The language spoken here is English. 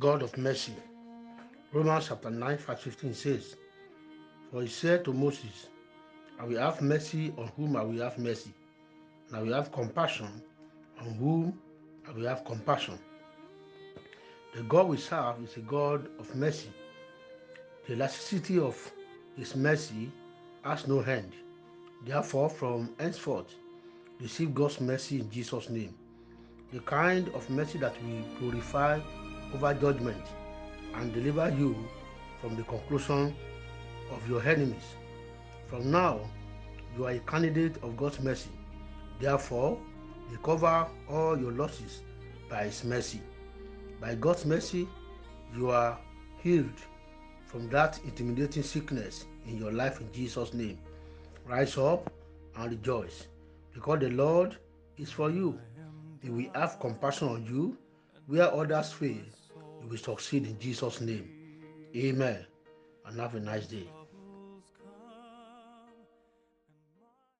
God of mercy. Romans chapter 9, verse 15 says, For he said to Moses, I will have mercy on whom I will have mercy, and I will have compassion on whom I will have compassion. The God we serve is a God of mercy. The elasticity of his mercy has no end. Therefore, from henceforth, receive God's mercy in Jesus' name. The kind of mercy that will glorify over judgment and deliver you from the conclusion of your enemies. From now, you are a candidate of God's mercy. Therefore, recover all your losses by His mercy. By God's mercy, you are healed from that intimidating sickness in your life in Jesus' name. Rise up and rejoice because the Lord is for you. He will have compassion on you where others fail. You will succeed in Jesus' name. Amen. And have a nice day.